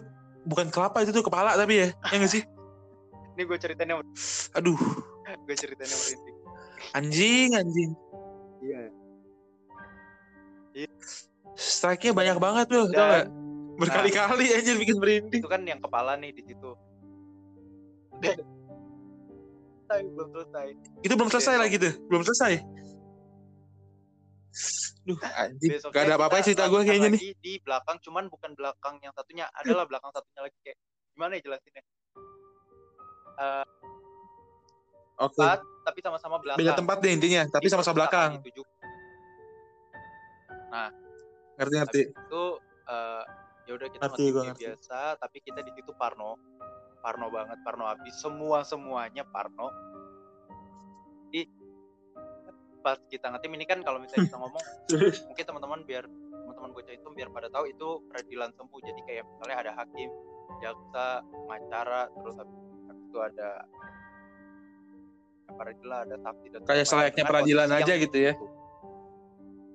Bukan kelapa itu tuh kepala tapi ya, ya nggak sih? ini gue ceritain yang Aduh, gue ceritain yang merinding anjing anjing. iya Strike-nya banyak banget tuh, tau gak? dan Berkali-kali anjir bikin merinding. itu kan yang kepala nih di situ selesai belum selesai Itu belum selesai Besok. lagi tuh, belum selesai. Duh, anjing. Gak ada apa-apa cerita gue kayaknya nih. di belakang cuman bukan belakang yang satunya adalah belakang satunya lagi kayak gimana ya jelasinnya Eh, Oke. tempat tapi sama-sama belakang Beda tempat deh intinya, tapi Di sama-sama belakang. itu juga. Ngerti-ngerti. Habis itu eh, ya udah kita Ngerti, masih ngerti. biasa tapi kita di situ parno parno banget parno habis semua semuanya parno pas kita ngetim ini kan kalau misalnya kita ngomong mungkin teman-teman biar teman-teman bocah itu biar pada tahu itu peradilan semu jadi kayak misalnya ada hakim jaksa pengacara terus habis itu ada peradilan ada saksi dan Kayak selayaknya. Dengan peradilan aja gitu ya. itu.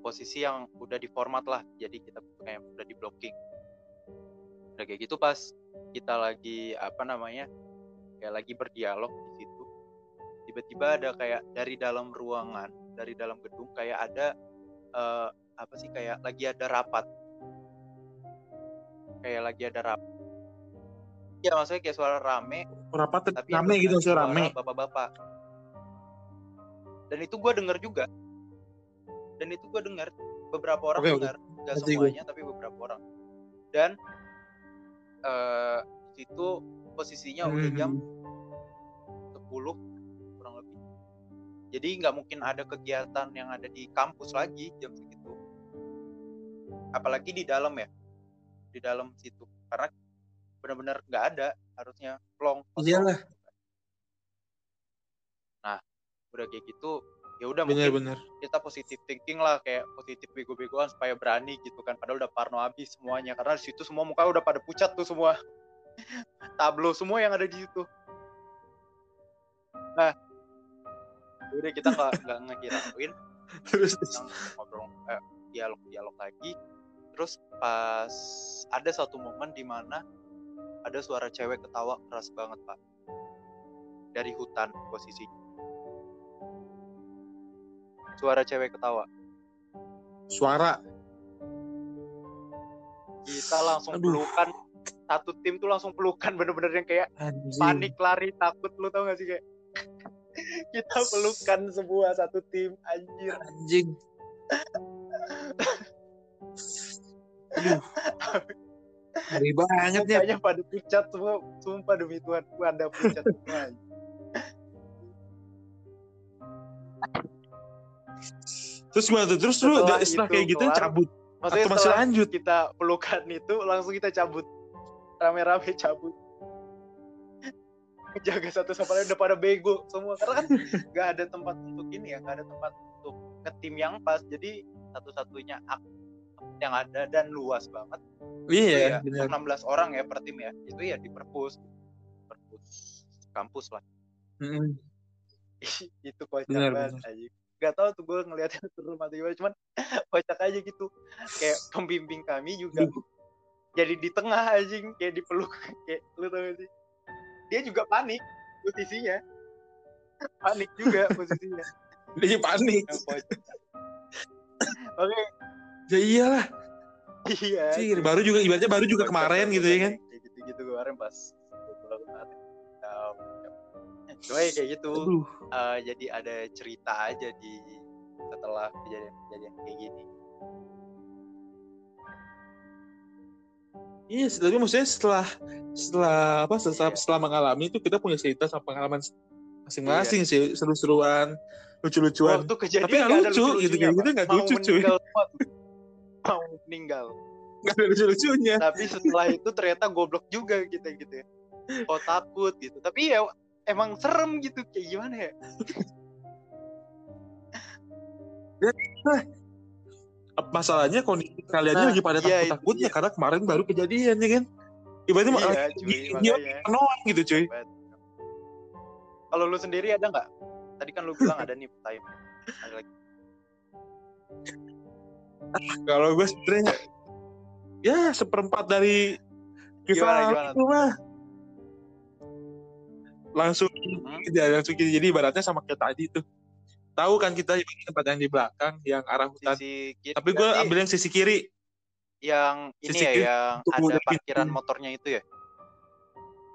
posisi yang udah diformat lah jadi kita kayak udah di blocking udah kayak gitu pas kita lagi apa namanya kayak lagi berdialog di situ tiba-tiba ada kayak dari dalam ruangan dari dalam gedung kayak ada eh, apa sih kayak lagi ada rapat kayak lagi ada rapat ya maksudnya kayak suara rame rapat tapi rame gitu suara rame. bapak-bapak dan itu gue denger juga dan itu gue dengar beberapa orang oke. dengar nggak Ngerti gue. semuanya tapi beberapa orang dan eh di situ posisinya udah Hmm. jam 10 kurang lebih jadi nggak mungkin ada kegiatan yang ada di kampus lagi jam segitu. Apalagi di dalam ya di dalam situ. Karena benar-benar nggak ada harusnya plong. Iyalah, udah kayak gitu ya udah mungkin bener-bener. kita positif thinking lah kayak positif bego-begoan supaya berani gitu kan. Padahal udah parno habis semuanya karena di situ semua muka udah pada pucat tuh semua. Tablo semua yang ada di situ. Nah udah kita nggak nggak ngekirain Terus, ngobrol eh, dialog dialog lagi. Terus pas ada satu momen di mana ada suara cewek ketawa keras banget pak. Dari hutan posisinya suara cewek ketawa. Suara. kita langsung Aduh. pelukan. Satu tim tuh langsung pelukan bener-bener yang kayak Anjing. panik lari takut. Lu tau gak sih kayak kita pelukan semua satu tim anjir Anjing. Aduh. Ngeri banget ya. mukanya pada pucat semua sumpah demi Tuhan pada pucat semua Terus gimana tuh? Terus lu Setelah setelah kayak gitu kelar, cabut maksudnya atau masih lanjut? kita pelukan itu langsung kita cabut rame-rame cabut jaga satu sama lain udah pada bego semua. Karena kan nggak ada tempat untuk ini ya nggak ada tempat untuk ngetim yang pas. Jadi satu-satunya ak yang ada dan luas banget. Itu Iya, ya bener. 16 orang ya per tim ya. Itu ya di perpus. Perpus kampus lah. Mm-mm. itu kocak banget aja gak tau tuh gue ngeliatnya turun mati gimana cuman kocak aja gitu. Kayak pembimbing kami juga Duh. jadi di tengah anjing. Kayak dipeluk kayak lu tau gak sih dia juga panik posisinya. Panik juga posisinya. Dia panik. oke. Ya iyalah. iya. Sih, baru juga ibaratnya baru juga kemarin gitu ya kan. kayak gitu-gitu kemarin pas cuma ya kayak gitu. Aduh. eh, jadi ada cerita aja di setelah kejadian-kejadian kayak gini Iya, tapi maksudnya setelah setelah apa setelah Iya. setelah mengalami itu kita punya cerita sama pengalaman masing-masing sih seru-seruan lucu-lucuan. Waktu kejadian Tapi nggak lucu, lucu-lucunya, gitu, gitu nggak Mau lucu, cuy. mau meninggal. Nggak ada lucu-lucunya. Tapi setelah itu ternyata goblok juga gitu gitu ya. Kok takut gitu. Tapi ya emang serem gitu kayak gimana ya masalahnya kondisi kaliannya Nah, lagi pada iya, takut-takutnya dia. karena kemarin baru kejadian ya kan? Ibaratnya malah iya cuy noang gitu cuy. Kalau lu sendiri ada nggak? Tadi kan lu bilang ada nih time. Ada lagi. Kalau gue sebenarnya ya seperempat dari Gimana, kita gimana? itu mah langsung Hmm? ya, langsung jadi ibaratnya sama kayak tadi tuh tahu kan kita yang tempat yang di belakang yang arah hutan. Sisi kiri tapi gue ambil yang sisi kiri. Yang ini sisi ya kiri yang ada parkiran motornya itu ya?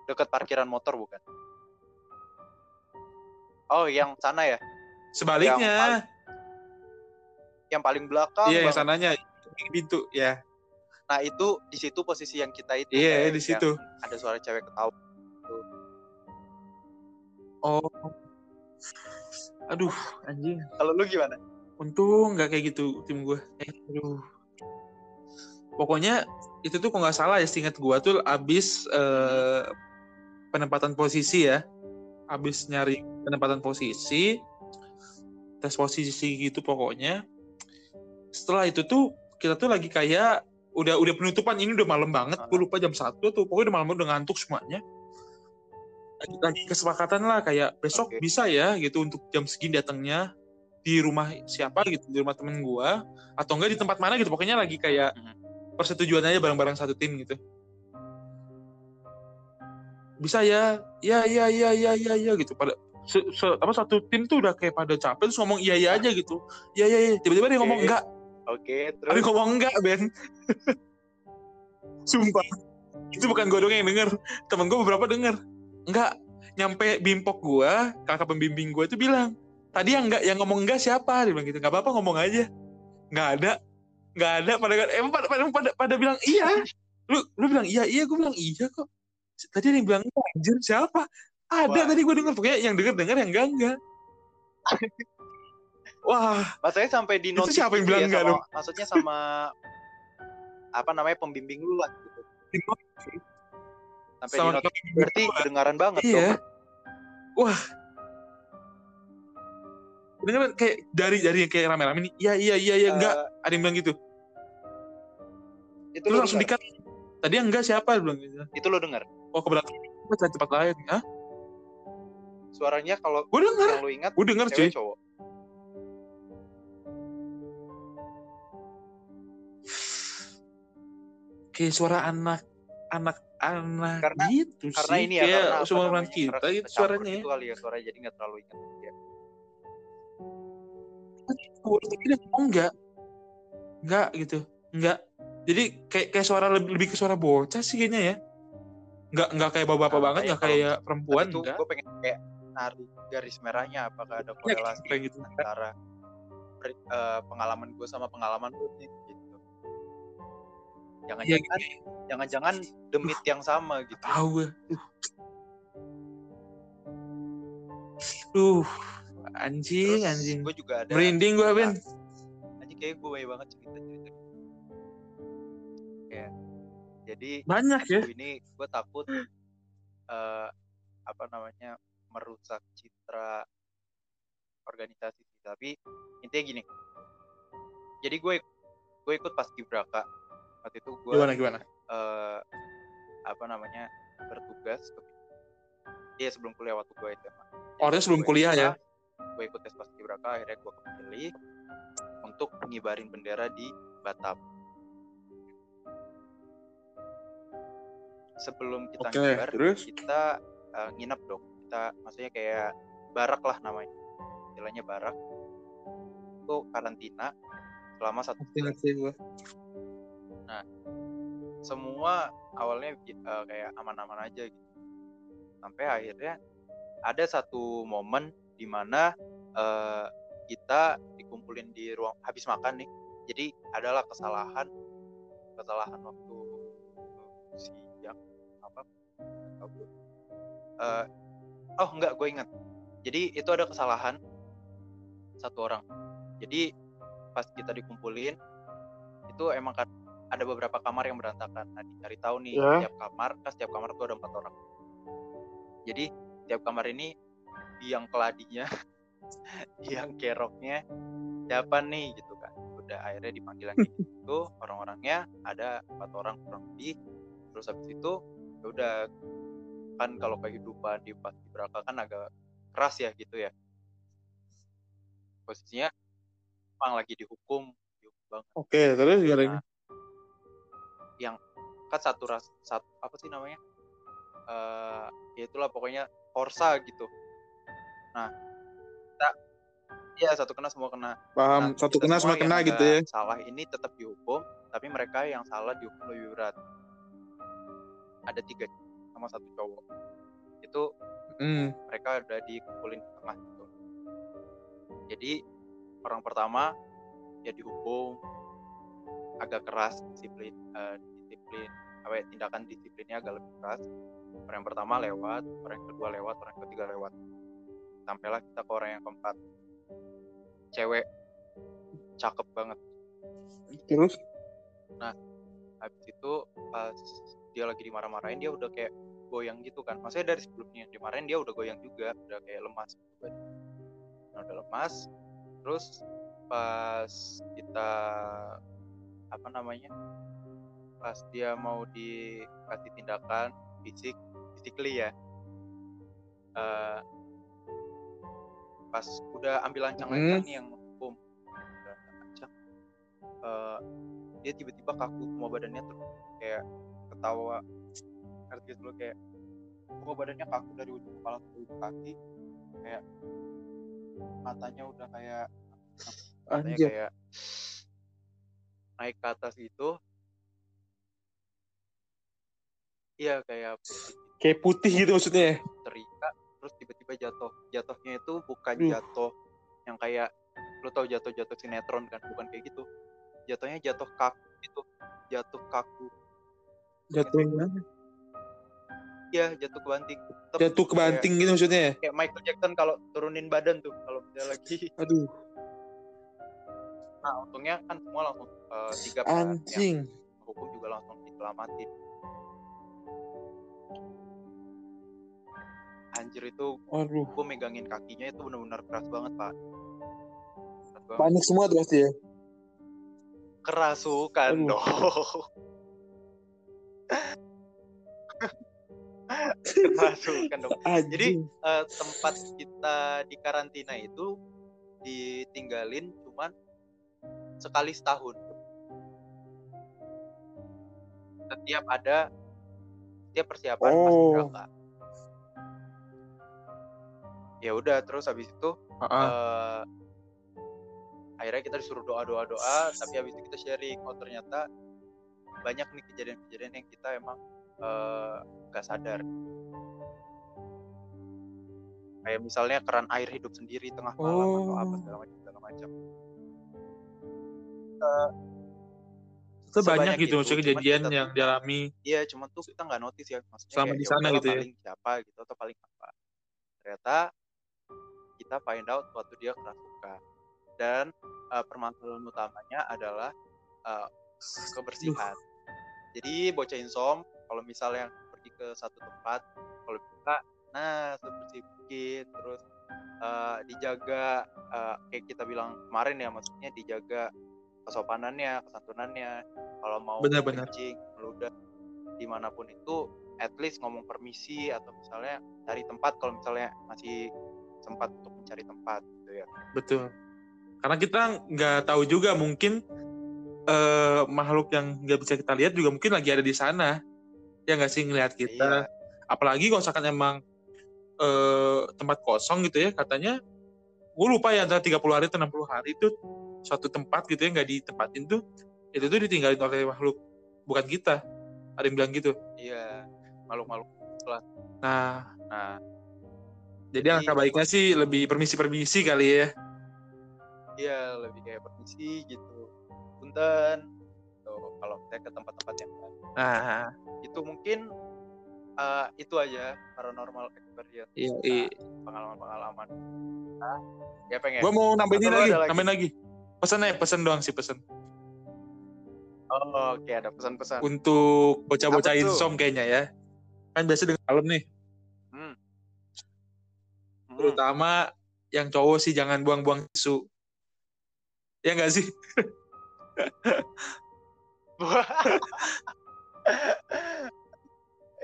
Dekat parkiran motor bukan? Oh yang sana ya? Sebaliknya. Yang paling belakang iya yang sananya. Pintu ya. Nah itu di situ posisi yang kita itu iya di yang situ. ada suara cewek ketawa. Oh aduh anjing. Kalau lu gimana? Untung nggak kayak gitu tim gue eh, aduh. Pokoknya itu tuh kok nggak salah ya seingat gue tuh abis eh, penempatan posisi ya. Abis nyari penempatan posisi tes posisi gitu pokoknya. Setelah itu tuh kita tuh lagi kayak udah udah penutupan. Ini udah malam banget. Gue lupa jam satu tuh. Pokoknya udah malam udah ngantuk semuanya lagi, kesepakatan lah kayak besok Oke. bisa ya gitu untuk jam segini datangnya di rumah siapa gitu di rumah temen gua atau enggak di tempat mana gitu pokoknya lagi kayak persetujuan aja bareng-bareng satu tim gitu. Bisa ya ya ya ya ya ya ya gitu pada se- se- apa satu tim tuh udah kayak pada capek terus ngomong iya iya aja gitu. Iya iya iya tiba-tiba dia ngomong enggak. Oke ada terus? ngomong enggak Ben? Sumpah. Itu bukan gue doang yang denger temen gue beberapa denger enggak nyampe bimpok gue kakak pembimbing gue itu bilang tadi yang enggak yang ngomong enggak siapa? Dia bilang gitu nggak apa-apa ngomong aja. Nggak ada nggak ada. Pada emang pada, pada pada pada bilang iya. Lu lu bilang iya iya. Gue bilang iya kok. Tadi ada yang bilang enggak anjir siapa? Ada Wah. tadi gue denger pokoknya yang denger denger yang enggak enggak wah. Maksudnya sampai di Itu notif siapa yang gitu bilang ya, enggak sama- dong? Maksudnya sama apa namanya pembimbing lu lah gitu. Sampai Sama di notif berarti kedengaran banget Iya. dong. Wah. Dengar kayak dari dari yang kayak rame-rame nih. Iya iya iya iya enggak. Ada yang bilang gitu. Eh, itu lo langsung dengar. dikat. Tadi yang enggak siapa bilang gitu. Itu lo dengar. Oh keberatan kita tempat lain. Hah? Suaranya kalau Gue denger. ingat Gue denger cuy. cowok. Kayak suara anak anak anak Karena- gitu Karena sih. ini ya kayak karena seumuran namanya, kita gitu suaranya. gitu kali ya suara jadi nggak terlalu ingat. Ya. Gue tapi dia ngomong enggak. Enggak gitu. Enggak. Jadi kayak kayak suara lebih, lebih ke suara bocah sih kayaknya ya. Enggak enggak kayak bapak-bapak Nah, banget, enggak kalau kayak perempuan itu enggak. gue pengen kayak narik garis merahnya apakah ada Ya, korelasi kayak gitu. antara eh, pengalaman gue sama pengalaman lu nih gitu. Iya, Jangan-jangan jangan-jangan demit yang sama gitu. tahu gue. Duh, anjing, anjing. gue juga ada Merinding gue, Ben. anjing kayak gue banyak banget cerita cerita kayak jadi Banyak ya. ini gue takut eh apa namanya merusak citra organisasi tapi intinya gini jadi gue gue ikut pas Gibraka waktu itu gue Gimana, gimana? eh, apa namanya bertugas ke- iya sebelum kuliah waktu gue SMA Orangnya sebelum kuliah ya. gue ikut tes pas Gibraka akhirnya gue kepilih untuk ngibarin bendera di Batam. Sebelum kita Oke, ngibar terus? kita eh, nginep dong. Kita maksudnya kayak barak lah namanya. Istilahnya barak. Itu karantina selama satu bulan gue. semua awalnya eh, kayak aman-aman aja gitu sampai akhirnya ada satu momen di mana eh, kita dikumpulin di ruang habis makan nih jadi adalah kesalahan kesalahan waktu siang apa. Eh, oh enggak gue ingat jadi itu ada kesalahan satu orang jadi pas kita dikumpulin itu emang ada beberapa kamar yang berantakan. Nah dicari tahu nih Ya. tiap kamar kan setiap kamar tuh ada empat orang. Jadi tiap kamar ini biang keladinya yang keroknya siapa nih gitu kan. Udah akhirnya dipanggil lagi. Itu orang-orangnya ada empat orang kurang lebih. Terus habis itu ya udah kan kalau kehidupan di pas beraka kan agak keras ya gitu ya. Posisinya emang lagi dihukum dihukum banget. Oke, terus gimana? Nah, yang kan satu ras satu apa sih namanya? Eh ya itulah pokoknya korsa gitu. Nah kita ya satu kena semua kena. Paham, Nah, satu kena semua kena gitu ya. salah ini tetap dihukum tapi mereka yang salah dihukum lebih berat. Ada tiga sama satu cowok. Itu Hmm. mereka udah dikumpulin di tengah gitu. Jadi orang pertama ya dihukum agak keras disiplin eh, disiplin apa ya, tindakan disiplinnya agak lebih keras. Orang yang pertama lewat orang yang kedua lewat orang yang ketiga lewat. Sampailah kita ke orang yang keempat. Cewek cakep banget. Terus? habis itu pas dia lagi dimarah-marahin dia udah kayak goyang gitu kan. Maksudnya dari sebelumnya dimarahin dia udah goyang juga. Udah kayak lemas gitu kan. Nah, udah lemas. Terus pas kita apa namanya pas dia mau dikasih tindakan fisik physically ya. Eh, pas udah ambil lancang-lancang nih yang hukum udah lancang. Eh, dia tiba-tiba kaku semua badannya tuh kayak ketawa. Ngerti dulu kayak semua badannya kaku dari ujung kepala sampai ujung kaki. Kayak matanya udah kayak matanya Anjir. kayak naik ke atas itu iya kayak putih Kayak putih gitu maksudnya ya. terikat terus tiba-tiba jatuh. Jatuhnya itu bukan Duh. jatuh yang kayak lu tau jatuh-jatuh sinetron kan? Bukan kayak gitu. Jatuhnya jatuh kaku gitu. Jatuh kaku. Jatuh mana? iya jatuh ke banting. Tetep Jatuh ke banting gitu maksudnya ya. kayak, kayak Michael Jackson kalau turunin badan tuh kalau dia lagi. Aduh, nah untungnya kan semua langsung eh, tiga yang anjing. hukum juga langsung diselamatin anjir itu Waduh. gue megangin kakinya itu benar-benar keras banget pak keras banget. Panik semua tuh pasti ya. kerasukan Aduh. dong kerasukan dong Anjing. Eh, tempat kita di karantina itu ditinggalin cuman sekali setahun setiap ada setiap persiapan pasti Oh. berangkat ya udah terus habis itu Heeh. eh, akhirnya kita disuruh doa doa doa tapi habis itu kita sharing oh ternyata banyak nih kejadian-kejadian yang kita emang eh, nggak sadar kayak misalnya keran air hidup sendiri tengah malam atau apa Oh. segala macam segala macam Itu banyak sebanyak gitu itu, maksudnya cuman kejadian kita yang dialami. Iya, cuman tuh kita nggak notice ya, maksudnya kayak, di ya sana gitu ya. paling siapa gitu atau paling apa. Ternyata kita find out waktu dia kerasukan. Dan eh, permasalahan utamanya adalah eh, kebersihan. Jadi bocah insom kalau misalnya pergi ke satu tempat, kalau bisa, nah sebersih mungkin, terus eh, dijaga eh, kayak kita bilang kemarin ya, maksudnya dijaga kesopanannya, kesantunannya. Kalau mau Benar-benar. kencing, meludah di mana pun itu, at least ngomong permisi atau misalnya cari tempat kalau misalnya masih sempat untuk mencari tempat gitu ya. Betul. Karena kita nggak tahu juga mungkin eh, makhluk yang nggak bisa kita lihat juga mungkin lagi ada di sana. Ya nggak sih ngelihat kita. Iya. Apalagi kalau misalkan emang eh, tempat kosong gitu ya katanya. Gue lupa ya antara 30 hari atau 60 hari itu suatu tempat gitu ya nggak ditempatin tuh itu tuh ditinggalin oleh makhluk bukan kita. Ada yang bilang gitu. Iya, makhluk-makhluk. Nah, Nah, jadi angka baiknya sih lebih permisi-permisi kali ya. iya lebih kayak permisi gitu. Punten. Tuh, kalau saya ke tempat-tempat yang baru. Nah, itu mungkin eh, itu aja paranormal experience Iya, kita, iya. pengalaman-pengalaman Nah, ya pengen Gua mau nambahin lagi? nambahin lagi. Pesan aja, pesan doang sih pesan. oh, oke ada pesan-pesan Untuk bocah-bocah insom kayaknya ya. Kan biasa dengan malam nih. hmm. Hmm. Terutama yang cowok sih jangan buang-buang tisu. Ya enggak sih?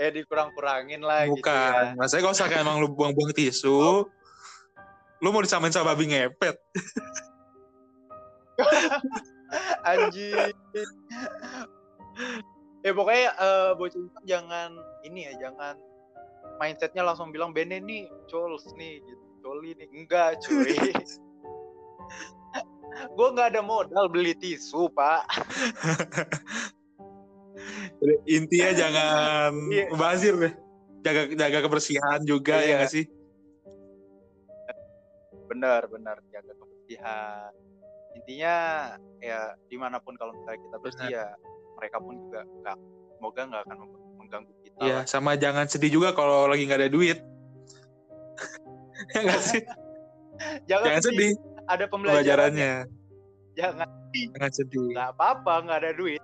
eh dikurang-kurangin lah gitu Bukan. ya Maksudnya kalau misalkan emang lu buang-buang tisu, lu mau disamain sama babi ngepet. anjing eh pokoknya bocah itu jangan ini ya jangan mindsetnya langsung bilang Bene nih cols nih gitu coli nih enggak cuy gue nggak ada modal beli tisu pak Intinya jangan Iya. mubazir deh. Jaga jaga kebersihan juga Iya. ya nggak sih? benar benar jaga kebersihan intinya ya di mana pun kalau misalnya kita bersih ya mereka pun juga nggak semoga nggak akan meng- mengganggu kita Iya, lah. sama jangan sedih juga kalau lagi nggak ada duit. ya nggak sih? jangan, Jangan sedih. ada pembelajarannya. jangan Jangan sedih. nggak apa-apa nggak ada duit.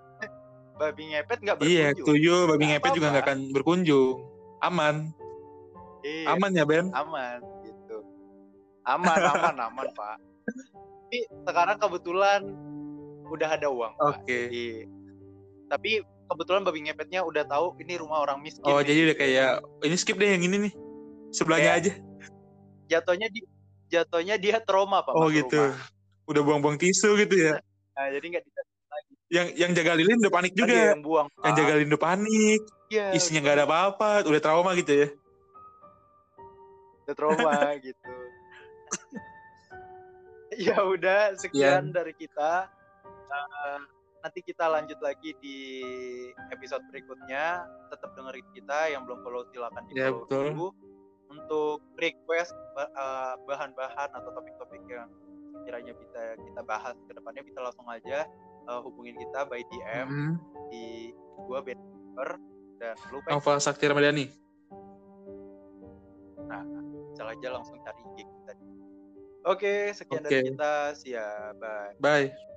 Babi ngepet nggak berkunjung. Iya, tuyul babi Nggak ngepet juga nggak akan berkunjung. Aman, Iya, aman ya Ben? aman gitu. Aman aman aman pak tapi sekarang kebetulan udah ada uang Oke. Jadi- tapi kebetulan babi ngepetnya udah tahu ini rumah orang miskin Oh nih. jadi udah kayak ini skip deh yang ini nih sebelahnya Kayak- aja. jatuhnya di jatuhnya dia trauma pak Oh gitu. rumah. Udah buang-buang tisu gitu ya. Nah, jadi nggak bisa Yang yang jaga lilin udah panik juga. yang buang Yang jaga lilin udah panik. Iya, Isinya nggak ada apa-apa. Udah trauma gitu ya. udah trauma gitu ya udah sekian dari kita Eh, nanti kita lanjut lagi di episode berikutnya tetap dengerin kita yang belum follow silakan di Ya, follow betul. dulu untuk request eh, bahan-bahan atau topik-topik yang kiranya bisa kita bahas ke depannya bisa langsung aja eh, hubungin kita by DM Hmm. di gua Benber dan lupa Nova Sakti Ramadhani. bisa aja langsung cari IG kita. Oke, sekian Oke. dari kita. Siap, bye. Bye.